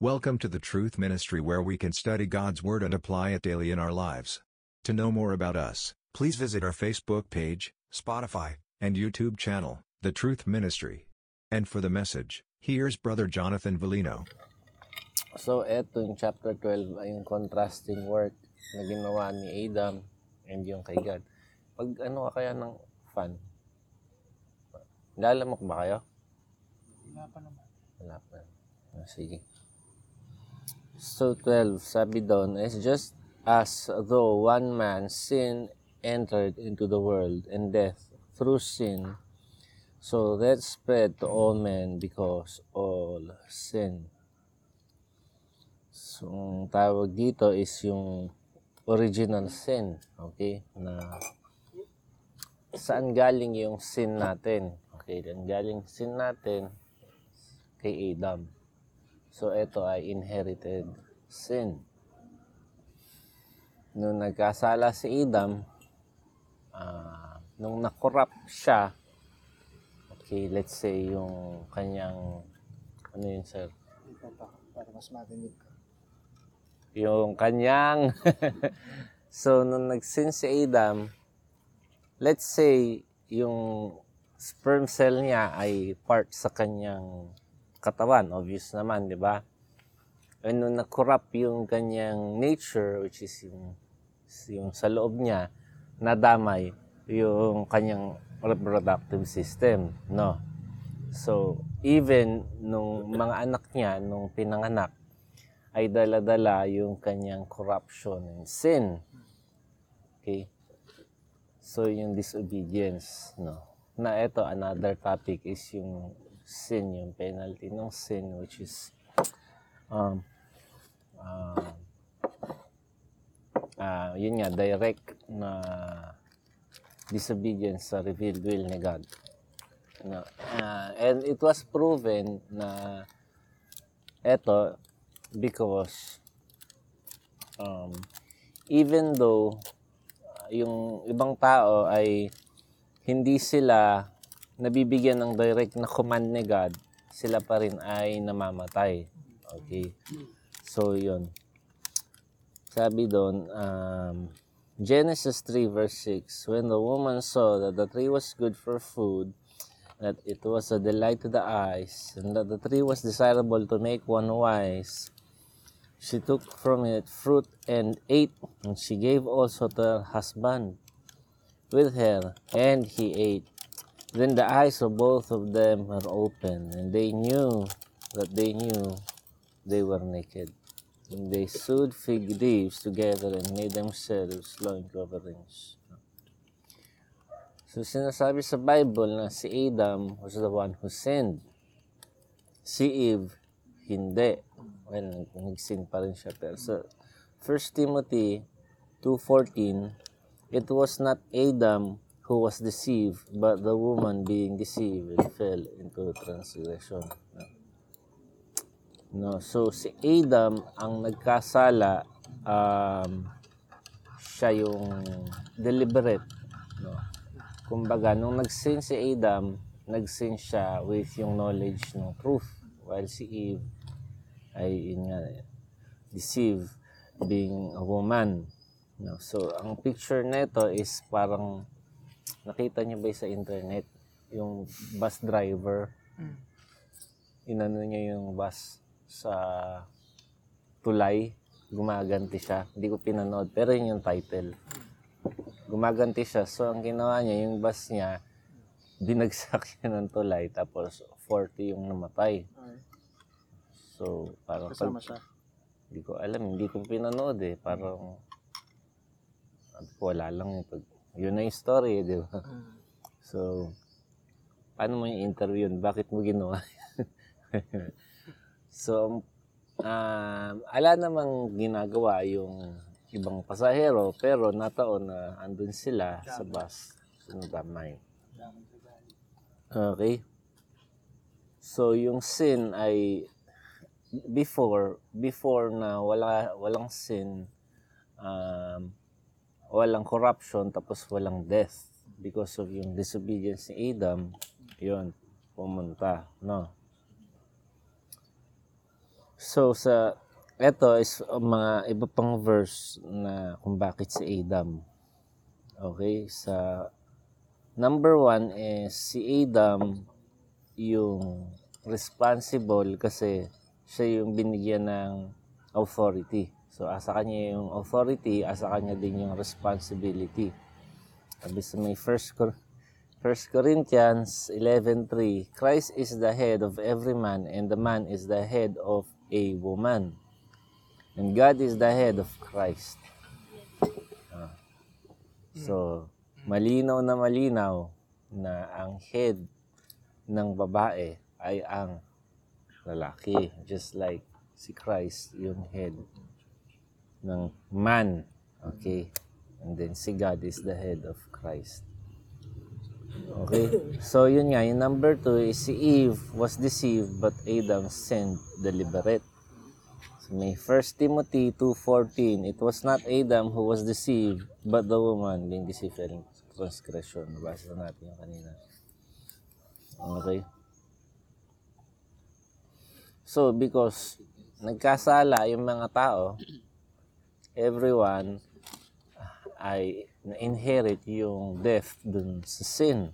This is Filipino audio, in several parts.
Welcome to the Truth Ministry where we can study God's Word and apply it daily in our lives. To know more about us, please visit our Facebook page, Spotify, and YouTube channel, The Truth Ministry. And for the message, here's Brother Jonathan Valino. So, eto yung chapter 12 ay yung contrasting work na ginawa ni Adam and yung kay God. Pag ano ka kaya ng fan? Lalamok ba kayo? Wala pa naman. Wala pa. Ah, sige. So, 12, sabi doon, is just as though one man's sin entered into the world and death through sin, so that spread to all men because all sin. So, ang tawag dito is yung original sin. Okay? Na saan galing yung sin natin? Okay, dan galing sin natin kay Adam. So, ito ay inherited sin. Nung nagkasala si Adam, ah, nung nakorrupt siya, okay, let's say yung kanyang, ano yun sir? Para mas marinig ka. yung kanyang so nung nagsin si Adam let's say yung sperm cell niya ay part sa kanyang katawan obvious naman di ba and nung na-corrupt yung kanyang nature which is yung yung sa loob niya nadamay yung kanyang reproductive system no so even nung mga anak niya nung pinanganak ay dala-dala yung kanyang corruption and sin. Okay? So, yung disobedience, no? Na ito, another topic is yung sin, yung penalty ng sin, which is um, um, ah, yun nga, direct na disobedience sa revealed will ni God. No? Ah, and it was proven na eto, because um, even though uh, yung ibang tao ay hindi sila nabibigyan ng direct na command ni God, sila pa rin ay namamatay. Okay. So, yun. Sabi doon, um, Genesis 3 verse 6, When the woman saw that the tree was good for food, that it was a delight to the eyes, and that the tree was desirable to make one wise, She took from it fruit and ate, and she gave also to her husband with her, and he ate. Then the eyes of both of them were open, and they knew that they knew they were naked. And they sewed fig leaves together and made themselves loin coverings. So sinasabi sa Bible na si Adam was the one who sinned. Si Eve, hindi. Well, nag-sin pa rin siya. Pero sa 1 Timothy 2.14, It was not Adam who was deceived, but the woman being deceived fell into transgression. No, so si Adam ang nagkasala, um, siya yung deliberate. No? Kumbaga, nung nag-sin si Adam, nag-sin siya with yung knowledge ng truth. While si Eve, ay yun nga, deceive being a woman. No? So, ang picture nito is parang nakita niyo ba sa internet yung bus driver? Inano niya yung bus sa tulay gumaganti siya. Hindi ko pinanood pero yun yung title. Gumaganti siya. So ang ginawa niya yung bus niya binagsak niya ng tulay tapos 40 yung namatay. Ay, So, parang pag, kasama siya. hindi ko alam, hindi ko pinanood eh. Parang, wala lang yung pag, yun na yung story, di ba? Mm. So, paano mo yung interview yun? Bakit mo ginawa? so, um, ala namang ginagawa yung ibang pasahero, pero nataon na andun sila sa bus. So, nadamay. Okay? So, yung sin ay before before na wala walang sin um, walang corruption tapos walang death because of yung disobedience ni Adam yon pumunta no So sa eto is mga iba pang verse na kung bakit si Adam. Okay, sa number one is si Adam yung responsible kasi siya yung binigyan ng authority. So asa kanya yung authority, asa kanya din yung responsibility. Sabi sa may first Cor- 1 Corinthians 11.3 Christ is the head of every man and the man is the head of a woman. And God is the head of Christ. Ah. So, malinaw na malinaw na ang head ng babae ay ang lalaki. Just like si Christ, yung head ng man. Okay? And then si God is the head of Christ. Okay? So, yun nga. Yung number two is si Eve was deceived but Adam sinned deliberate. So, may 1 Timothy 2.14 It was not Adam who was deceived but the woman being deceived in transgression. Nabasa natin yung kanina. Okay? So, because nagkasala yung mga tao, everyone ay na-inherit yung death dun sa sin.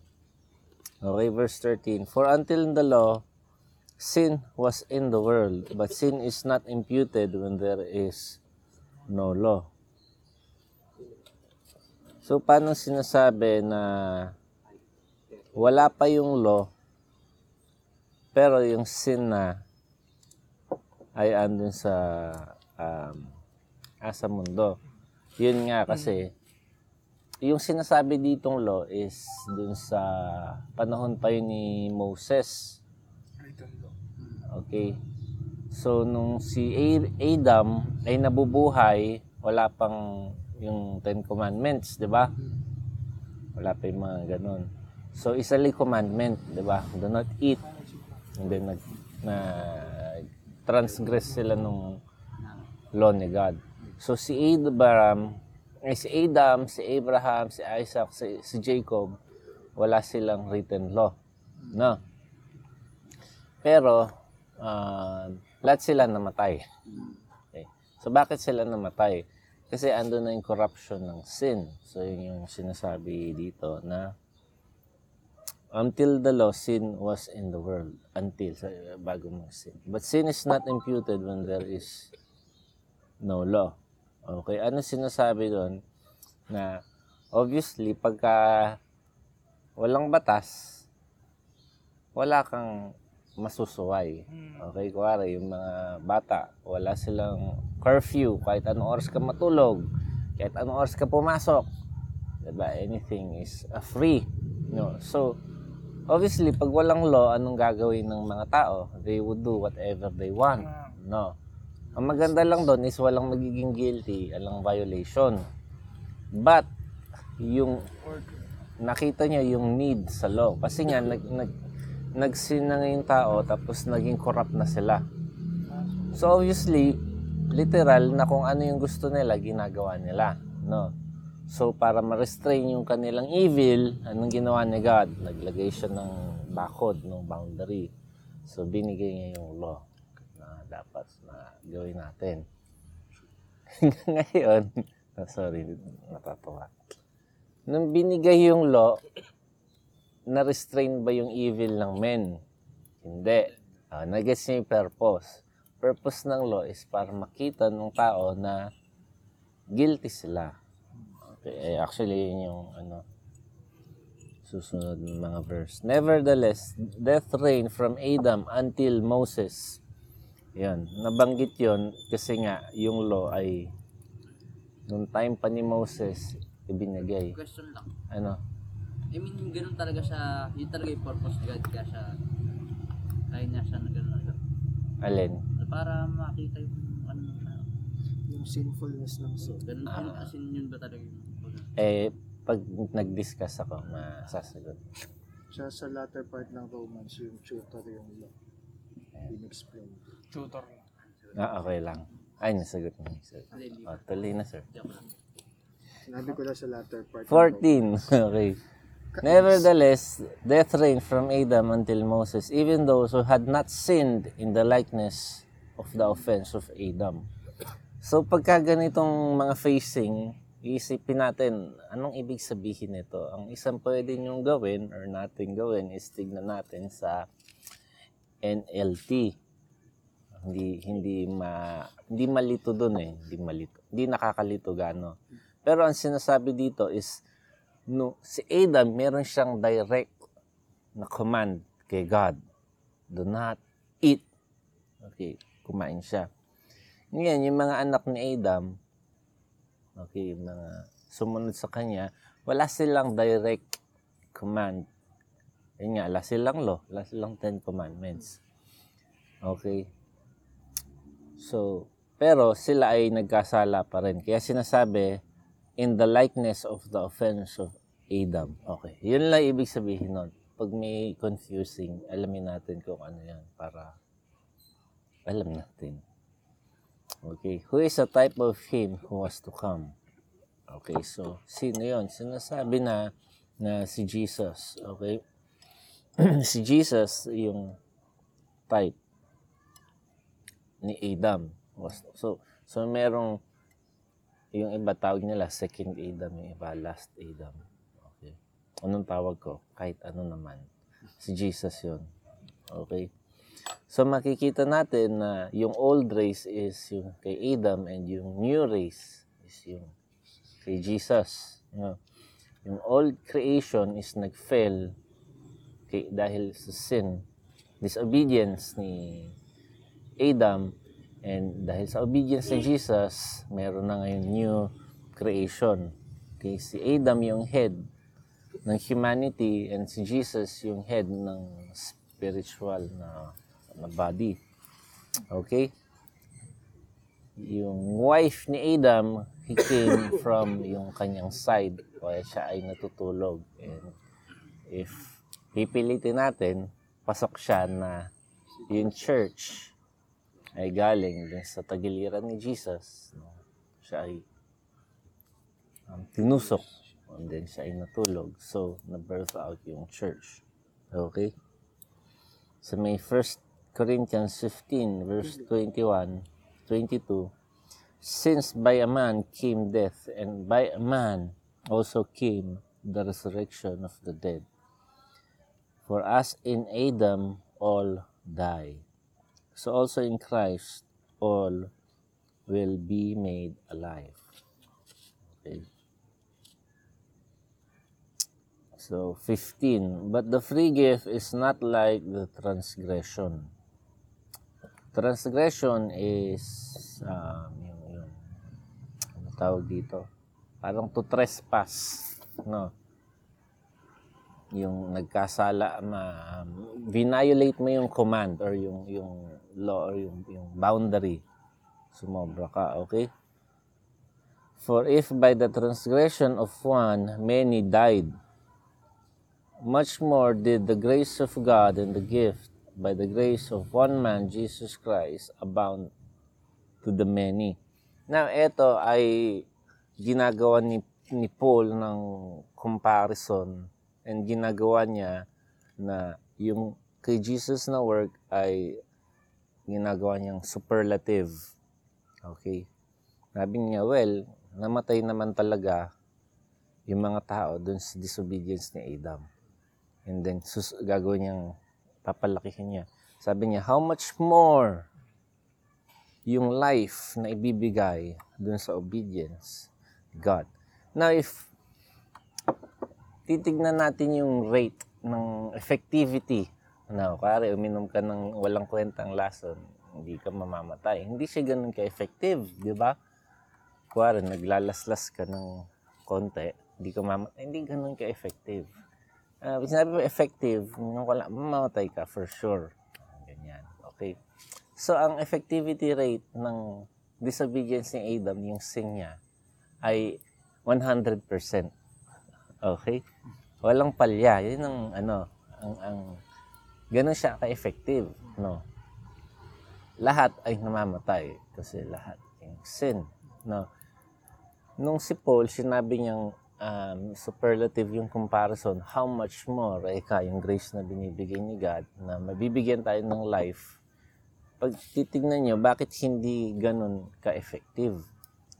Okay, verse 13. For until the law, sin was in the world, but sin is not imputed when there is no law. So, paano sinasabi na wala pa yung law, pero yung sin na ay andun sa um, asa mundo. Yun nga kasi, yung sinasabi ditong law is dun sa panahon pa yun ni Moses. Okay. So, nung si Adam ay nabubuhay, wala pang yung Ten Commandments, di ba? Wala pa yung mga ganun. So, isa lang commandment, di ba? Do not eat. And then, nag, na, transgress sila nung law ni God. So, si Abraham, eh, si Adam, si Abraham, si Isaac, si, si Jacob, wala silang written law. No? Pero, ah, lahat sila namatay. Okay. So, bakit sila namatay? Kasi ando na yung corruption ng sin. So, yun yung sinasabi dito na until the law, sin was in the world. Until, sa bago mo sin. But sin is not imputed when there is no law. Okay, ano sinasabi doon? Na, obviously, pagka walang batas, wala kang masusuway. Okay, kuwari, yung mga bata, wala silang curfew, kahit anong oras ka matulog, kahit anong oras ka pumasok. Diba? Anything is uh, free. No? So, obviously, pag walang law, anong gagawin ng mga tao? They would do whatever they want. No? Ang maganda lang doon is walang magiging guilty, walang violation. But, yung nakita niya yung need sa law. Kasi nga, nag, nag, nagsin na yung tao, tapos naging corrupt na sila. So, obviously, literal na kung ano yung gusto nila, ginagawa nila. No? So, para ma-restrain yung kanilang evil, anong ginawa ni God? Naglagay siya ng bakod, ng boundary. So, binigay niya yung law dapat na gawin natin. Ngayon, oh, sorry, natatawa. Nung binigay yung law, na-restrain ba yung evil ng men? Hindi. Uh, Nag-gets niya yung purpose. Purpose ng law is para makita ng tao na guilty sila. Okay, eh, actually, yun yung ano, susunod ng mga verse. Nevertheless, death reigned from Adam until Moses. Yan, nabanggit yon kasi nga yung law ay nung time pa ni Moses ibinigay. Question lang. Ano? I mean, yung ganun talaga siya, yun talaga yung purpose ni God, kaya siya, kaya niya siya na ganun lang. Alin? Para makita yung, ano, na, Yung sinfulness ng soul. ganun, Ah. yun, as in yun ba talaga yung, Eh, pag nag-discuss ako, masasagot. Siya sa latter part ng Romans, yung tutor yung law. In-explain. Tutor na. Ah, okay lang. Ay, nasagot mo. Sir. Oh, tuloy na, sir. lang. Sinabi ko lang sa latter part. ng 14. okay. Nevertheless, death reigned from Adam until Moses, even those who had not sinned in the likeness of the offense of Adam. So pagka ganitong mga facing, iisipin natin, anong ibig sabihin nito? Ang isang pwede niyong gawin or natin gawin is tignan natin sa NLT. Hindi hindi ma hindi malito doon eh, hindi malito. Hindi nakakalito gaano. Pero ang sinasabi dito is no, si Adam meron siyang direct na command kay God. Do not eat. Okay, kumain siya. Ngayon, yung mga anak ni Adam, okay, mga sumunod sa kanya, wala silang direct command. Yun nga, wala silang law, wala silang Ten Commandments. Okay. So, pero sila ay nagkasala pa rin. Kaya sinasabi, in the likeness of the offense of Adam. Okay. Yun lang ibig sabihin nun. Pag may confusing, alamin natin kung ano yan para alam natin. Okay. Who is a type of him who was to come? Okay. So, sino yon? Sinasabi na na si Jesus. Okay. si Jesus, yung type ni Adam. So, so merong yung iba tawag nila second Adam, yung iba last Adam. Okay. Anong tawag ko? Kahit ano naman. Si Jesus yun. Okay. So makikita natin na yung old race is yung kay Adam and yung new race is yung kay Jesus. Know? Yung old creation is nag-fail kay, dahil sa sin, disobedience ni Adam and dahil sa obedience ni Jesus, meron na ngayon new creation. Okay, si Adam yung head ng humanity and si Jesus yung head ng spiritual na, na body. Okay? Yung wife ni Adam, he came from yung kanyang side kaya siya ay natutulog. And if pipilitin natin, pasok siya na yung church ay galing din sa tagiliran ni Jesus. No? Siya ay um, tinusok and then siya ay natulog. So, na-birth out yung church. Okay? So, may 1 Corinthians 15 verse 21, 22, Since by a man came death, and by a man also came the resurrection of the dead. For as in Adam all die, so also in Christ all will be made alive. Okay. So 15, but the free gift is not like the transgression. Transgression is um, yung, yung ano tawag dito? Parang to trespass, no? Yung nagkasala ma um, violate mo yung command or yung yung law or yung yung boundary. Sumobra ka, okay? For if by the transgression of one many died, much more did the grace of God and the gift by the grace of one man, Jesus Christ, abound to the many. Now, ito ay ginagawa ni, ni Paul ng comparison and ginagawa niya na yung kay Jesus na work ay ginagawa niyang superlative. Okay? Sabi niya, well, namatay naman talaga yung mga tao dun sa disobedience ni Adam. And then, sus gagawin niyang papalakihin niya. Sabi niya, how much more yung life na ibibigay dun sa obedience God. Now, if titignan natin yung rate ng effectivity, ano, kare uminom ka ng walang kwentang lason, hindi ka mamamatay. Hindi siya ganun ka-effective, di ba? Kuwari, naglalaslas ka ng konti, hindi ka mamamatay, hindi ganun ka-effective. Uh, sinabi mo effective, nung wala, mamamatay ka for sure. Ganyan. Okay. So, ang effectivity rate ng disobedience ni Adam, yung sin niya, ay 100%. Okay? Walang palya. Yun ang, ano, ang, ang, ganun siya ka-effective. No? Lahat ay namamatay kasi lahat yung sin. No? Nung si Paul, sinabi niyang um, superlative yung comparison, how much more ay ka yung grace na binibigay ni God na mabibigyan tayo ng life pag titignan nyo, bakit hindi ganun ka-effective?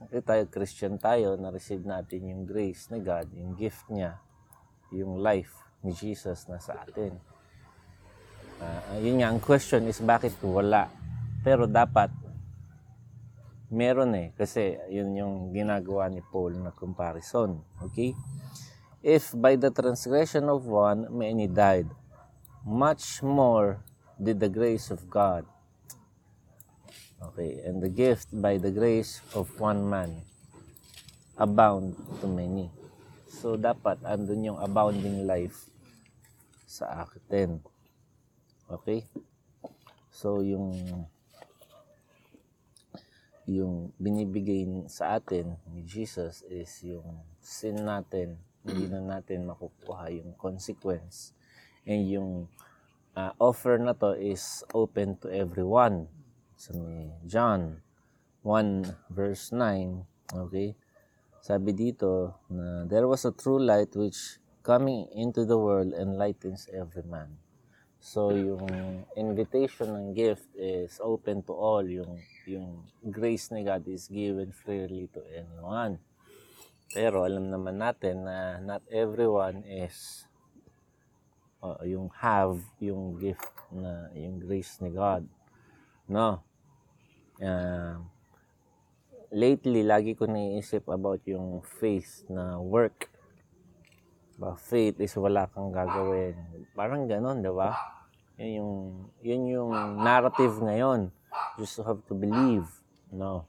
Kasi tayo, Christian tayo, na-receive natin yung grace ni God, yung gift niya, yung life ni Jesus na sa atin. Ah, yun nga, ang question is bakit wala? Pero dapat, meron eh. Kasi yun yung ginagawa ni Paul na comparison. Okay? If by the transgression of one, many died, much more did the grace of God Okay, and the gift by the grace of one man abound to many. So dapat andun yung abounding life sa akin. Okay? So yung yung binibigay sa atin ni Jesus is yung sin natin, hindi na natin makukuha yung consequence. And yung uh, offer na to is open to everyone sa may John 1 verse 9, okay? Sabi dito na there was a true light which coming into the world enlightens every man. So yung invitation ng gift is open to all. Yung yung grace ni God is given freely to anyone. Pero alam naman natin na not everyone is uh, yung have yung gift na yung grace ni God. No. Uh, lately, lagi ko naiisip about yung faith na work. Ba, faith is wala kang gagawin. Parang ganon, di ba? Yun yung, yun yung narrative ngayon. Just have to believe. No.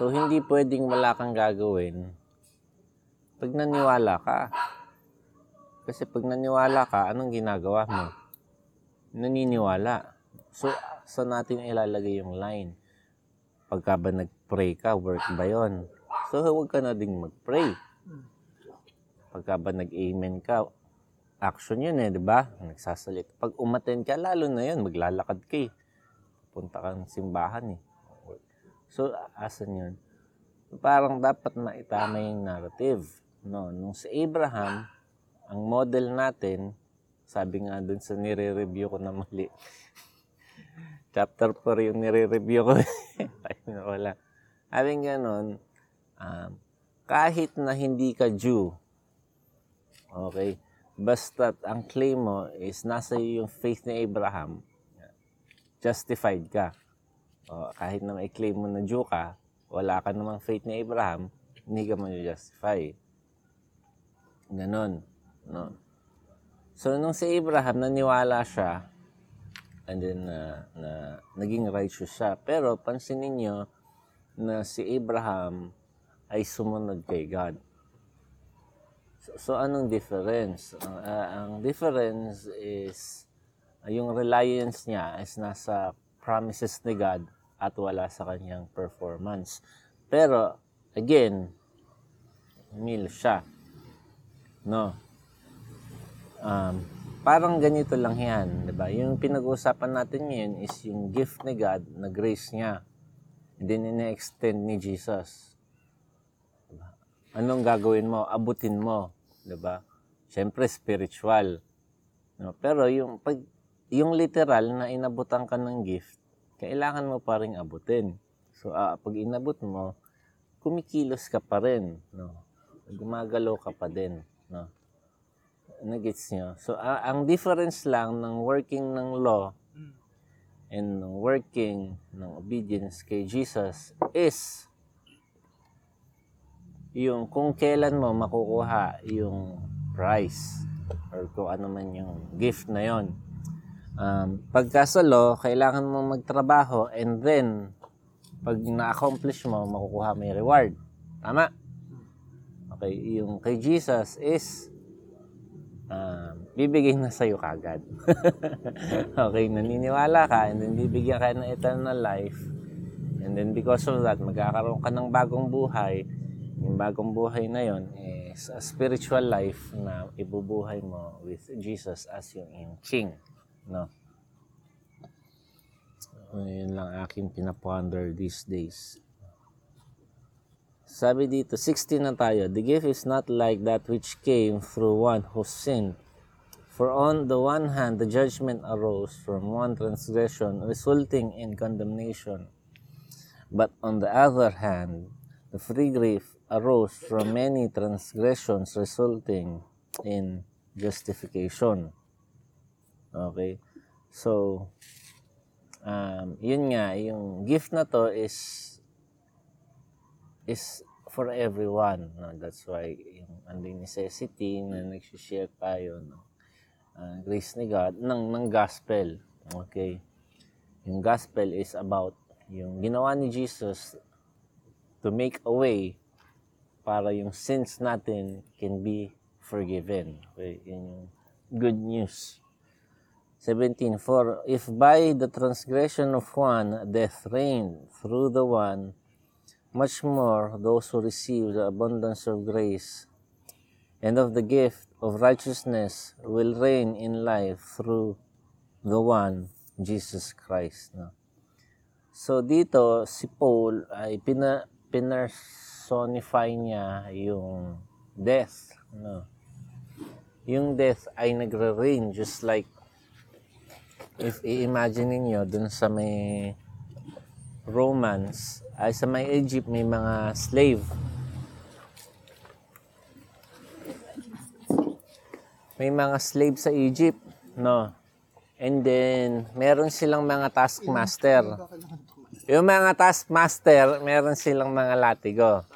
So, hindi pwedeng wala kang gagawin pag naniwala ka. Kasi pag naniwala ka, anong ginagawa mo? Naniniwala. So, saan natin ilalagay yung line? Pagka ba nag-pray ka, work ba yon? So, huwag ka na ding mag-pray. Pagka ba nag-amen ka, action yun eh, di ba? Nagsasalit. Pag umaten ka, lalo na yun, maglalakad ka eh. Punta kang simbahan eh. So, asan yun? Parang dapat maitama yung narrative. No, nung si Abraham, ang model natin, sabi nga dun sa nire-review ko na mali. Chapter 4 yung nire-review ko. Ayun, wala. Having ganon, um, kahit na hindi ka Jew, okay, basta ang claim mo is nasa yung faith ni Abraham, justified ka. O, kahit na may claim mo na Jew ka, wala ka namang faith ni Abraham, hindi ka mo justify. Ganon. No? So, nung si Abraham, naniwala siya, and then, uh, na, naging righteous siya. Pero, pansinin niyo na si Abraham ay sumunod kay God. So, so anong difference? Ang, uh, ang difference is, uh, yung reliance niya is nasa promises ni God at wala sa kanyang performance. Pero, again, mil siya. No? Um, parang ganito lang yan, di ba? Yung pinag-uusapan natin ngayon is yung gift ni God na grace niya. Then, ina-extend ni Jesus. Diba? Anong gagawin mo? Abutin mo. Di ba? Siyempre, spiritual. No? Pero yung, pag, yung literal na inabutan ka ng gift, kailangan mo pa rin abutin. So, uh, pag inabot mo, kumikilos ka pa rin. No? Gumagalaw ka pa din. No? Nagets nyo? So, uh, ang difference lang ng working ng law and ng working ng obedience kay Jesus is yung kung kailan mo makukuha yung price or kung ano man yung gift na yon. Um, pagka law, kailangan mo magtrabaho and then pag na-accomplish mo, makukuha mo yung reward. Tama? Okay, yung kay Jesus is uh, bibigay na sa'yo kagad. okay, naniniwala ka and then bibigyan ka ng eternal life. And then because of that, magkakaroon ka ng bagong buhay. Yung bagong buhay na yon is a spiritual life na ibubuhay mo with Jesus as yung, yung King. No? So, yun lang aking pinaponder these days. Sabi dito, 16 na tayo. The gift is not like that which came through one who sinned. For on the one hand, the judgment arose from one transgression, resulting in condemnation. But on the other hand, the free gift arose from many transgressions, resulting in justification. Okay? So, um, yun nga, yung gift na to is is for everyone. No? That's why yung anding necessity na nag-share tayo no? uh, grace ni God ng, ng gospel. Okay? Yung gospel is about yung ginawa ni Jesus to make a way para yung sins natin can be forgiven. Okay? Yun yung good news. 17. For if by the transgression of one death reigned through the one, much more those who receive the abundance of grace and of the gift of righteousness will reign in life through the one, Jesus Christ. No? So dito, si Paul ay pina, pinersonify niya yung death. No? Yung death ay nagre-reign just like if i-imagine niyo dun sa may Romans, ay sa may Egypt may mga slave. May mga slave sa Egypt, no? And then, meron silang mga taskmaster. Yung mga taskmaster, meron silang mga latigo.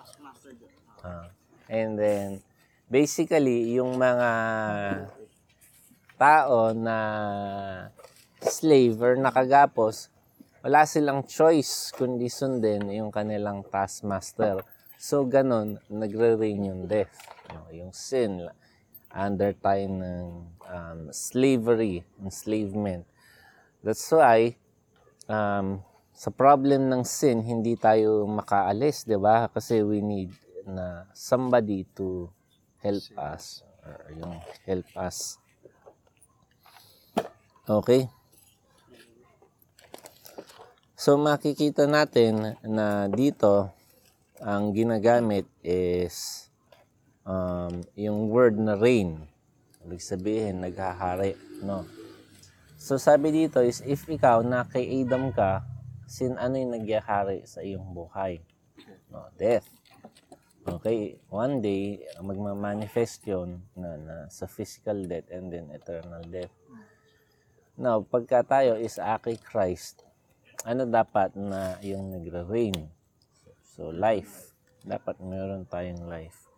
And then, basically, yung mga tao na slave or nakagapos, wala silang choice kundi sundin yung kanilang taskmaster. So, ganun, nagre-reign yung death. Yung, yung sin, under tayo ng um, slavery, enslavement. That's why, um, sa problem ng sin, hindi tayo makaalis, di ba? Kasi we need na somebody to help us. Or yung help us. Okay? So makikita natin na dito ang ginagamit is um, yung word na reign. Ibig sabihin, naghahari. No? So sabi dito is if ikaw na kay Adam ka, sin ano yung nagyahari sa iyong buhay? No, death. Okay, one day, magmamanifest yun na, na sa physical death and then eternal death. Now, pagka tayo is aki Christ, ano dapat na yung nagre-reign? So, life. Dapat meron tayong life.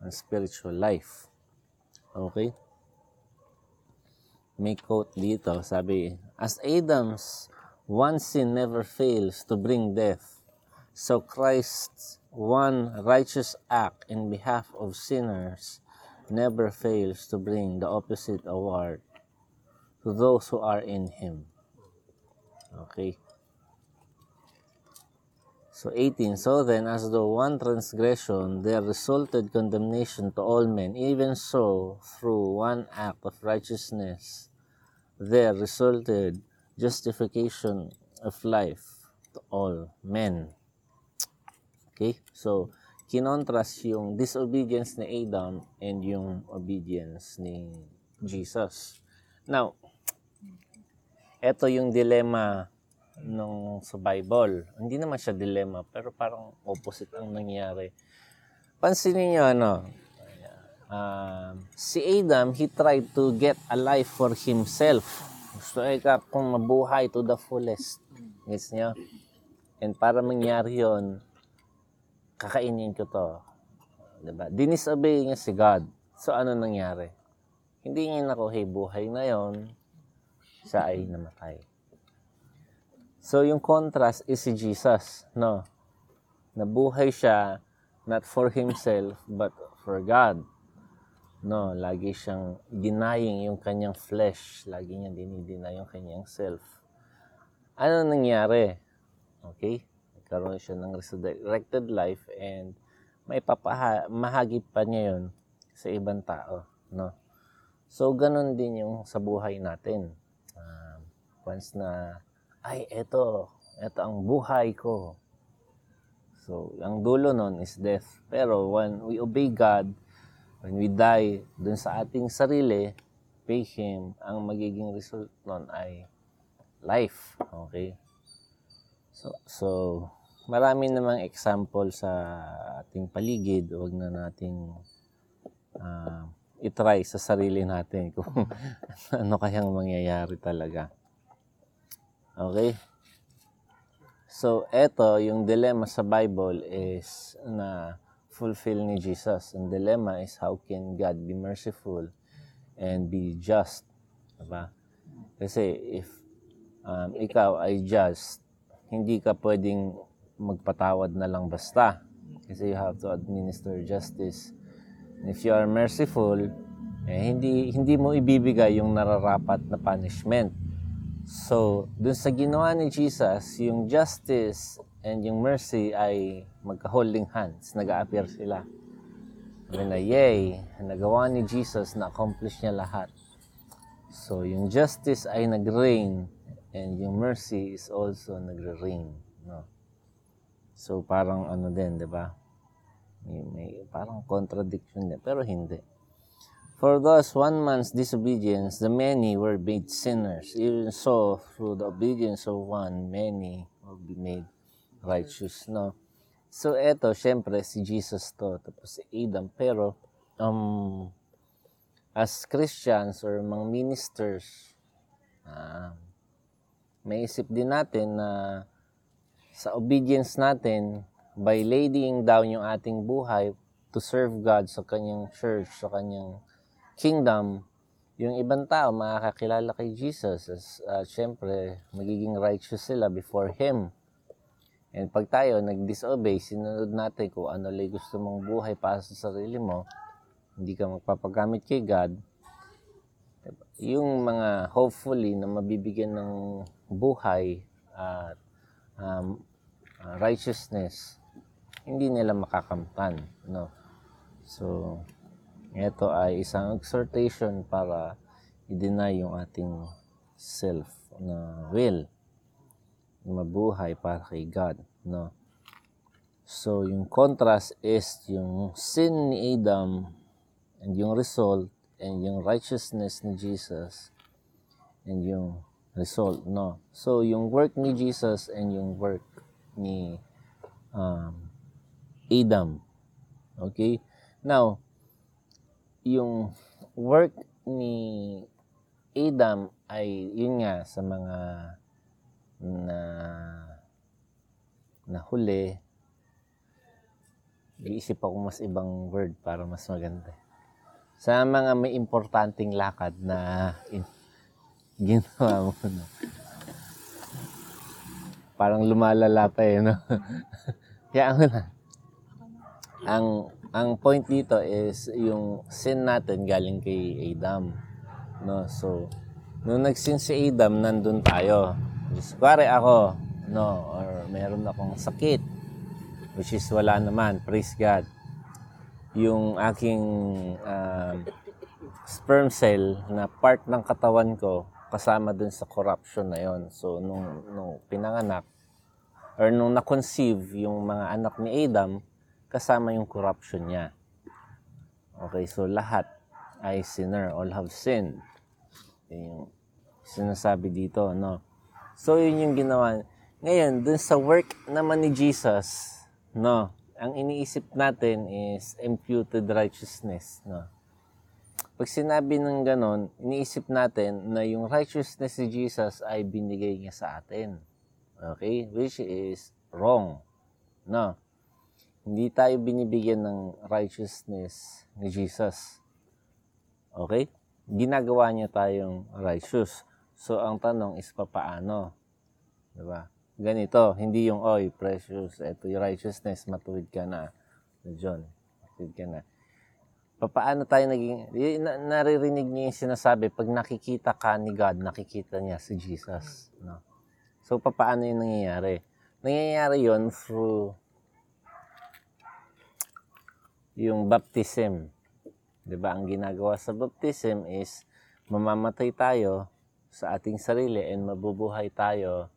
Ang spiritual life. Okay? May quote dito, sabi, As Adam's one sin never fails to bring death, so Christ's one righteous act in behalf of sinners never fails to bring the opposite award to those who are in Him. Okay. So 18, so then as though one transgression there resulted condemnation to all men, even so through one act of righteousness there resulted justification of life to all men. Okay? So, kinontrast yung disobedience ni Adam and yung obedience ni Jesus. Now, eto yung dilemma nung sa Bible. Hindi naman siya dilemma, pero parang opposite ang nangyari. Pansinin niyo ano, um, si Adam, he tried to get a life for himself. Gusto ay ka kung mabuhay to the fullest. Gets niyo? And para mangyari yon kakainin ko to. Diba? Dinisobey niya si God. So, ano nangyari? Hindi niya nakuhay buhay na yon siya ay namatay. So, yung contrast is si Jesus, no? Nabuhay siya not for himself, but for God. No, lagi siyang denying yung kanyang flesh. Lagi niya dinideny yung kanyang self. Ano nangyari? Okay? Nagkaroon siya ng resurrected life and may mahagip pa niya yun sa ibang tao. No? So, ganun din yung sa buhay natin. Uh, once na ay, eto, eto ang buhay ko. So, ang dulo nun is death. Pero when we obey God, when we die dun sa ating sarili, obey Him, ang magiging result nun ay life. Okay? So, so marami namang example sa ating paligid. Huwag na nating ah, itry sa sarili natin kung ano kayang mangyayari talaga. Okay? So, eto, yung dilemma sa Bible is na fulfill ni Jesus. Ang dilemma is how can God be merciful and be just? Diba? Kasi if um, ikaw ay just, hindi ka pwedeng magpatawad na lang basta. Kasi you have to administer justice. And if you are merciful, eh, hindi hindi mo ibibigay yung nararapat na punishment. So, dun sa ginawa ni Jesus, yung justice and yung mercy ay magka-holding hands, nag-a-appear sila. Sabi na, yay, nagawa ni Jesus, na-accomplish niya lahat. So, yung justice ay nag-reign and yung mercy is also nagre-reign. No? So, parang ano din, di ba? May, may parang contradiction din, pero hindi. For thus one man's disobedience, the many were made sinners. Even so, through the obedience of one, many will be made righteous. No? So, eto, syempre, si Jesus to, tapos si Adam. Pero, um, as Christians or mga ministers, ah, isip din natin na sa obedience natin, by laying down yung ating buhay to serve God sa kanyang church, sa kanyang kingdom, yung ibang tao makakakilala kay Jesus as uh, syempre magiging righteous sila before Him. And pag tayo nag-disobey, sinunod natin kung ano lang gusto mong buhay para sa sarili mo, hindi ka magpapagamit kay God, yung mga hopefully na mabibigyan ng buhay at um, uh, righteousness, hindi nila makakamtan. No? So, ito ay isang exhortation para i-deny yung ating self na will mabuhay para kay God. No? So, yung contrast is yung sin ni Adam and yung result and yung righteousness ni Jesus and yung result, no? So, yung work ni Jesus and yung work ni um, Adam. Okay? Now, yung work ni Adam ay yun nga sa mga na nahuli iisip ako mas ibang word para mas maganda sa mga may importanteng lakad na in, ginawa mo no? parang lumalala pa eh no kaya ano na ang ang point dito is yung sin natin galing kay Adam. No? So, nung nagsin si Adam, nandun tayo. Just, kuwari ako, no, or meron akong sakit, which is wala naman, praise God. Yung aking um, sperm cell na part ng katawan ko, kasama dun sa corruption na yon. So, nung, nung pinanganak, or nung na-conceive yung mga anak ni Adam, kasama yung corruption niya. Okay, so lahat ay sinner, all have sinned. Yun yung sinasabi dito, no? So, yun yung ginawa. Ngayon, dun sa work naman ni Jesus, no? Ang iniisip natin is imputed righteousness, no? Pag sinabi ng ganon, iniisip natin na yung righteousness ni Jesus ay binigay niya sa atin. Okay? Which is wrong. No? Hindi tayo binibigyan ng righteousness ni Jesus. Okay? Ginagawa niya tayong righteous. So, ang tanong is papaano? Diba? Ganito, hindi yung, oy, precious, eto yung righteousness, matuwid ka na. John, matuwid ka na. Papaano tayo naging, na, naririnig niya yung sinasabi, pag nakikita ka ni God, nakikita niya si Jesus. No? So, papaano yung nangyayari? Nangyayari yon through yung baptism. ba? Ang ginagawa sa baptism is mamamatay tayo sa ating sarili and mabubuhay tayo.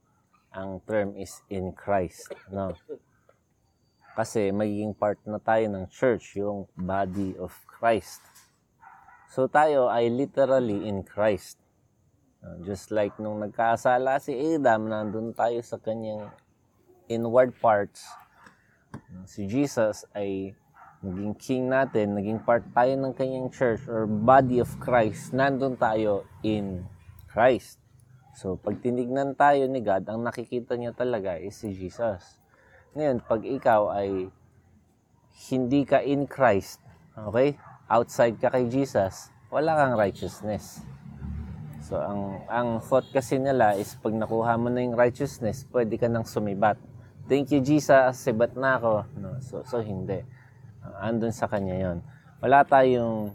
Ang term is in Christ, no? Kasi magiging part na tayo ng church, yung body of Christ. So tayo ay literally in Christ. Uh, just like nung nagkasala si Adam, nandun tayo sa kanyang inward parts. Uh, Si Jesus ay naging king natin, naging part tayo ng kanyang church or body of Christ. Nandun tayo in Christ. So, pag tinignan tayo ni God, ang nakikita niya talaga is si Jesus. Ngayon, pag ikaw ay hindi ka in Christ, okay? Outside ka kay Jesus, wala kang righteousness. So, ang, ang thought kasi nila is pag nakuha mo na yung righteousness, pwede ka nang sumibat. Thank you, Jesus. Sibat na ako. No, so, so, hindi. Andun sa kanya yon. Wala tayong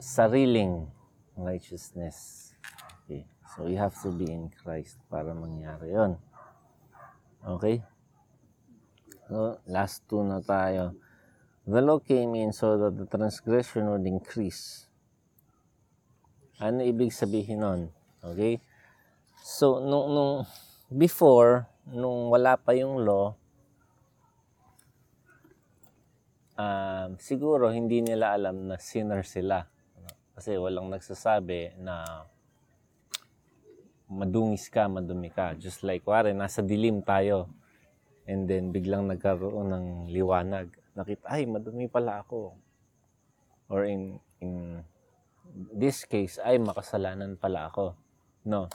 sariling righteousness. Okay. So, you have to be in Christ para mangyari yon. Okay? So, last two na tayo. The law came in so that the transgression would increase. Ano ibig sabihin nun? Okay? So, nung, nung before, nung wala pa yung law, um, siguro hindi nila alam na sinner sila. Kasi walang nagsasabi na madungis ka, madumi ka. Just like, wari, nasa dilim tayo. And then, biglang nagkaroon ng liwanag. Nakita, ay, madumi pala ako. Or in, in this case, ay, makasalanan pala ako. No.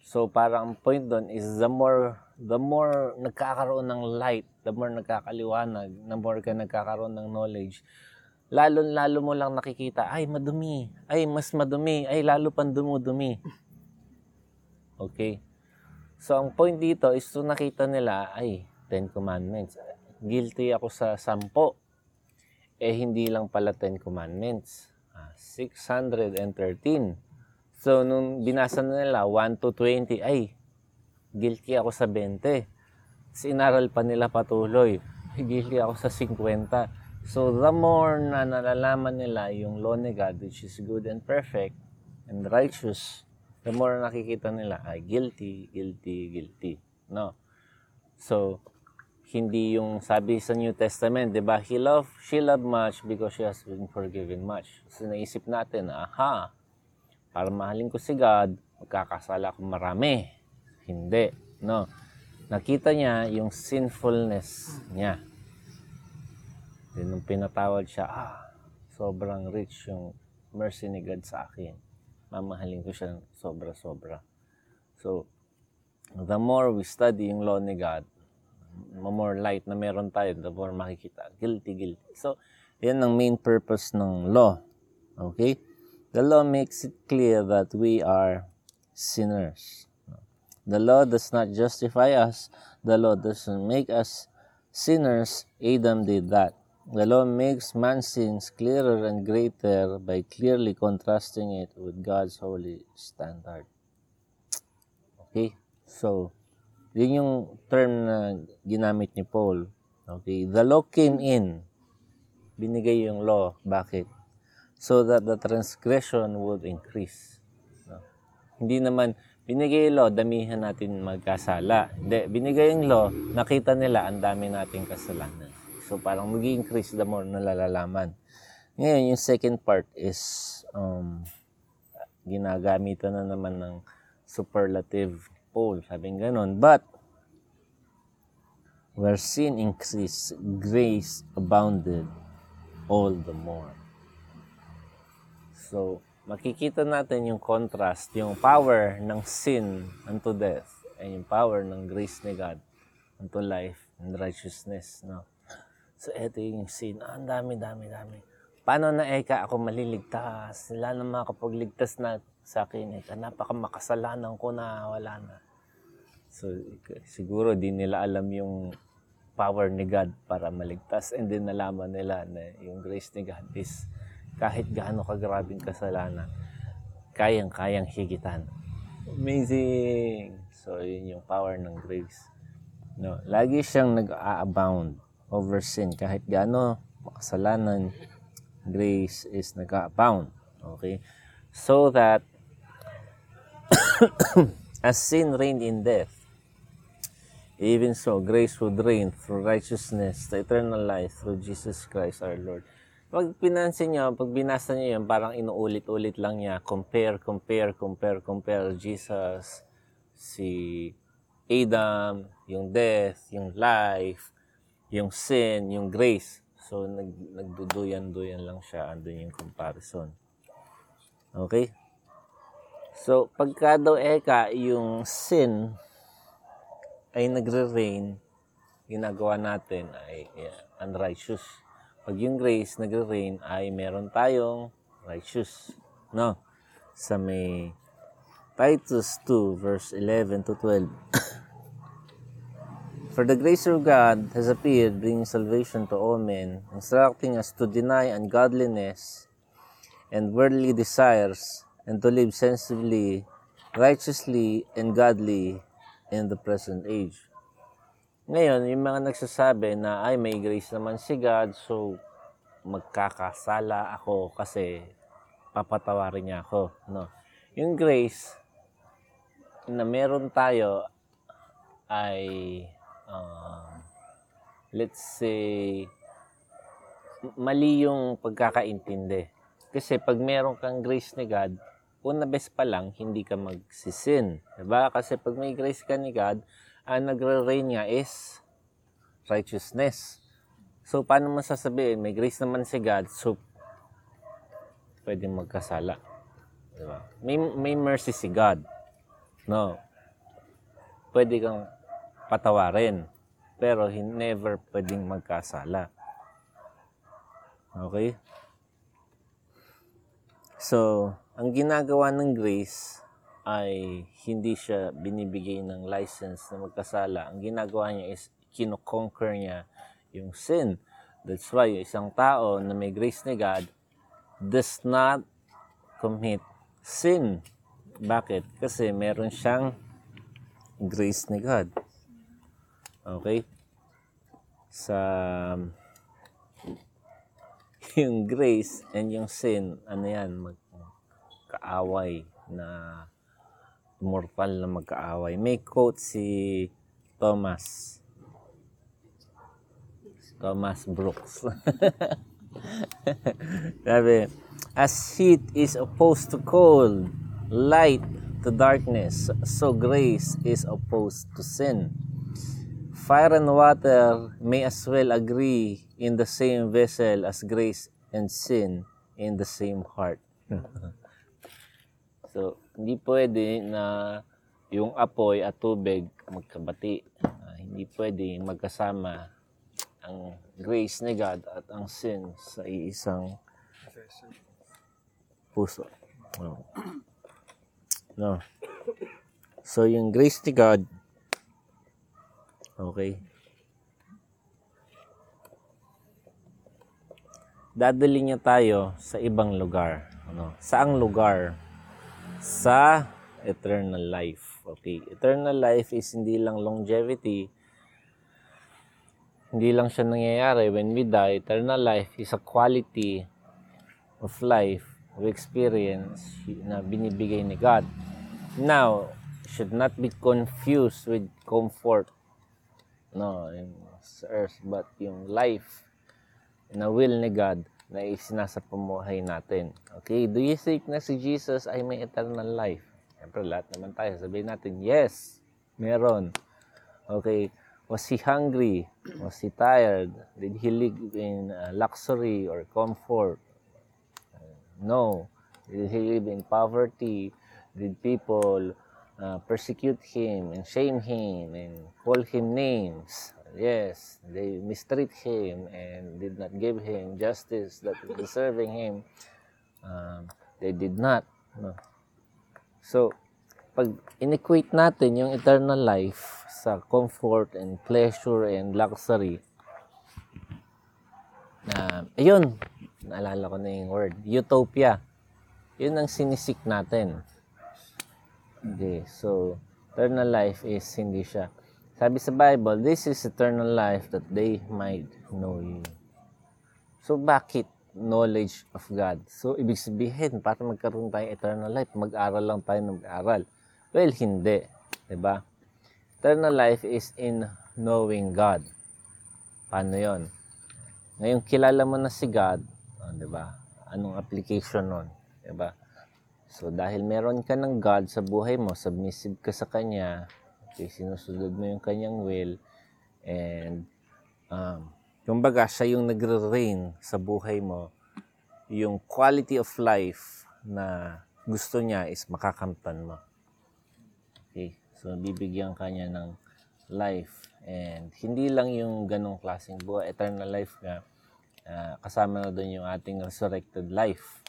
So, parang ang point doon is the more, the more nagkakaroon ng light, the more nagkakaliwanag, the more ka nagkakaroon ng knowledge, lalo-lalo mo lang nakikita, ay, madumi, ay, mas madumi, ay, lalo pang dumudumi. Okay? So, ang point dito is to nakita nila, ay, Ten Commandments. Guilty ako sa sampo. Eh, hindi lang pala Ten Commandments. Ah, 613. So, nung binasa na nila, 1 to 20, ay, guilty ako sa 20. Sinaral pa nila patuloy. Guilty ako sa 50. So, the more na nalalaman nila yung law ni God, which is good and perfect and righteous, the more nakikita nila ay guilty, guilty, guilty. No? So, hindi yung sabi sa New Testament, 'di ba? He loved, she loved much because she has been forgiven much. So naisip natin, aha, para mahalin ko si God, magkakasala ako marami. Hindi, no. Nakita niya yung sinfulness niya. Then nung pinatawad siya, ah, sobrang rich yung mercy ni God sa akin. Mamahalin ko siya sobra-sobra. So, the more we study yung law ni God, more light na meron tayo, the more makikita. Guilty, guilty. So, yan ang main purpose ng law. Okay? The law makes it clear that we are sinners. The law does not justify us. The law doesn't make us sinners. Adam did that. The law makes man's sins clearer and greater by clearly contrasting it with God's holy standard. Okay? So, yun yung term na ginamit ni Paul. Okay? The law came in. Binigay yung law. Bakit? So that the transgression would increase. No? Hindi naman, binigay yung law, damihan natin magkasala. Hindi, binigay yung law, nakita nila, ang dami nating kasalanan. So parang mag increase the more na lalalaman. Ngayon, yung second part is um, ginagamitan na naman ng superlative Paul. Sabing ganon. But, where sin increased, grace abounded all the more. So, makikita natin yung contrast, yung power ng sin unto death, and yung power ng grace ni God unto life and righteousness. No? So, eto yung sin. Ah, ang dami, dami, dami. Paano na eka ako maliligtas? Sila na makapagligtas na sa akin. Eka, napaka makasalanan ko na wala na. So, siguro di nila alam yung power ni God para maligtas. And then nalaman nila na yung grace ni God is kahit gaano kagrabing kasalanan, kayang-kayang higitan. Amazing! So, yun yung power ng grace. No, lagi siyang nag-a-abound over sin. Kahit gaano makasalanan, grace is nag-a-abound. Okay? So that as sin reigned in death, even so grace would reign through righteousness, the eternal life through Jesus Christ our Lord. pag pinansin nyo, pag binasa nyo yun, parang inuulit-ulit lang niya. Compare, compare, compare, compare. Jesus, si Adam, yung death, yung life, yung sin, yung grace. So, nag, nagduduyan-duyan lang siya. Andun yung comparison. Okay? So, pagka daw eka, yung sin ay nagre-reign, ginagawa natin ay yeah, unrighteous. Pag yung grace nagre-reign ay meron tayong righteous. No? Sa may Titus 2 verse 11 to 12. For the grace of God has appeared, bringing salvation to all men, instructing us to deny ungodliness and worldly desires, and to live sensibly, righteously, and godly in the present age. Ngayon, yung mga nagsasabi na ay may grace naman si God, so magkakasala ako kasi papatawarin niya ako. No. Yung grace na meron tayo ay uh, let's say mali yung pagkakaintindi. Kasi pag meron kang grace ni God, una best pa lang, hindi ka magsisin. Diba? Kasi pag may grace ka ni God, ang nagre-reign niya is righteousness. So, paano mo sasabihin? May grace naman si God, so pwede magkasala. Diba? May, may mercy si God. No. Pwede kang patawarin. Pero never pwedeng magkasala. Okay? So, ang ginagawa ng grace ay hindi siya binibigay ng license na magkasala. Ang ginagawa niya is kino-conquer niya yung sin. That's why yung isang tao na may grace ni God does not commit sin. Bakit? Kasi meron siyang grace ni God. Okay? Sa yung grace and yung sin, ano yan, magkaaway na mortal na magkaaway. May quote si Thomas. Thomas Brooks. Sabi, as heat is opposed to cold, light to darkness, so grace is opposed to sin. Fire and water may as well agree in the same vessel as grace and sin in the same heart. so, hindi pwede na yung apoy at tubig magkabati. Ah, hindi pwede magkasama ang grace ni God at ang sin sa iisang puso. No. no. So, yung grace ni God, okay, dadali niya tayo sa ibang lugar. Ano? Saang lugar? Sa eternal life. Okay. Eternal life is hindi lang longevity. Hindi lang siya nangyayari when we die. Eternal life is a quality of life we experience na binibigay ni God. Now, should not be confused with comfort. No, in earth, but yung life na will ni God na isinasa pamuhay natin. Okay, do you think na si Jesus ay may eternal life? Siyempre, lahat naman tayo. Sabihin natin, yes, meron. Okay, was he hungry? Was he tired? Did he live in uh, luxury or comfort? Uh, no. Did he live in poverty? Did people uh, persecute him and shame him and call him names? Yes, they mistreat him and did not give him justice that is deserving him. Um, they did not. No. So, pag inequate natin yung eternal life sa comfort and pleasure and luxury, na, ayun, naalala ko na yung word, utopia. Yun ang sinisik natin. Okay, so, eternal life is hindi siya. Sabi sa Bible, this is eternal life that they might know you. So, bakit knowledge of God? So, ibig sabihin, para magkaroon tayo eternal life, mag-aral lang tayo ng mag-aral. Well, hindi. 'di ba? Eternal life is in knowing God. Paano yon? Ngayon, kilala mo na si God, Ah, 'di ba? Anong application nun? 'Di ba? So dahil meron ka ng God sa buhay mo, submissive ka sa kanya, sinusunod mo yung kanyang will and um kumbaga siya yung nagre-reign sa buhay mo, yung quality of life na gusto niya is makakamtan mo. Okay? So bibigyan ka niya ng life and hindi lang yung ganong klaseng buhay, eternal life nga, ah, kasama na doon yung ating resurrected life.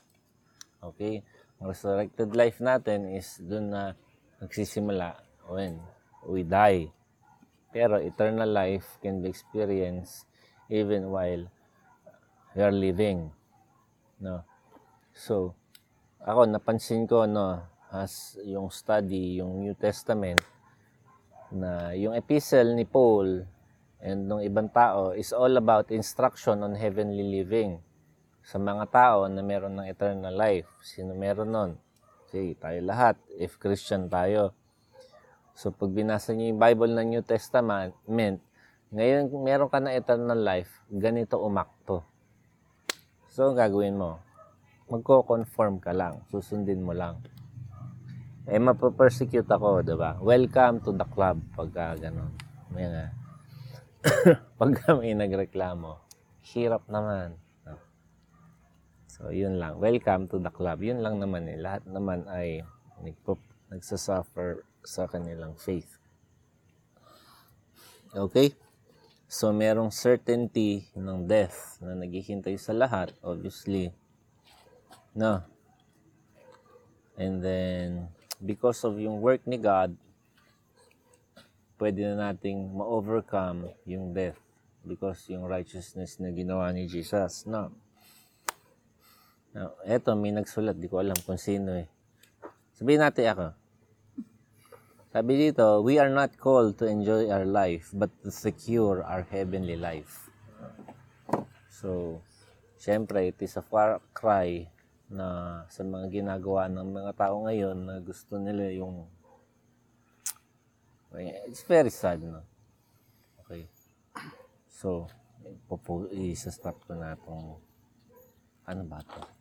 Okay? Ang resurrected life natin is doon na nagsisimula when we die. Pero eternal life can be experienced even while we are living. No? So, ako napansin ko no as yung study yung New Testament na yung epistle ni Paul and ng ibang tao is all about instruction on heavenly living sa mga tao na meron ng eternal life. Sino meron nun? Sige, tayo lahat. If Christian tayo. So, pag binasa niyo yung Bible ng New Testament, ngayon meron ka ng eternal life, ganito umakto. So, ang gagawin mo, magko-conform ka lang. Susundin mo lang. Eh, mapapersecute ako, di ba? Welcome to the club pagka gano'n. May nga. pagka may nagreklamo, hirap naman. So, yun lang. Welcome to the club. Yun lang naman eh. Lahat naman ay nagpo, nagsasuffer sa kanilang faith. Okay? So, merong certainty ng death na naghihintay sa lahat, obviously. No? And then, because of yung work ni God, pwede na nating ma-overcome yung death because yung righteousness na ginawa ni Jesus. No? Now, eto, may nagsulat. Di ko alam kung sino eh. Sabihin natin ako. Sabi dito, we are not called to enjoy our life, but to secure our heavenly life. So, syempre, it is a far cry na sa mga ginagawa ng mga tao ngayon na gusto nila yung it's very sad no? Okay. So pupu isa-stop ko na itong ano ba to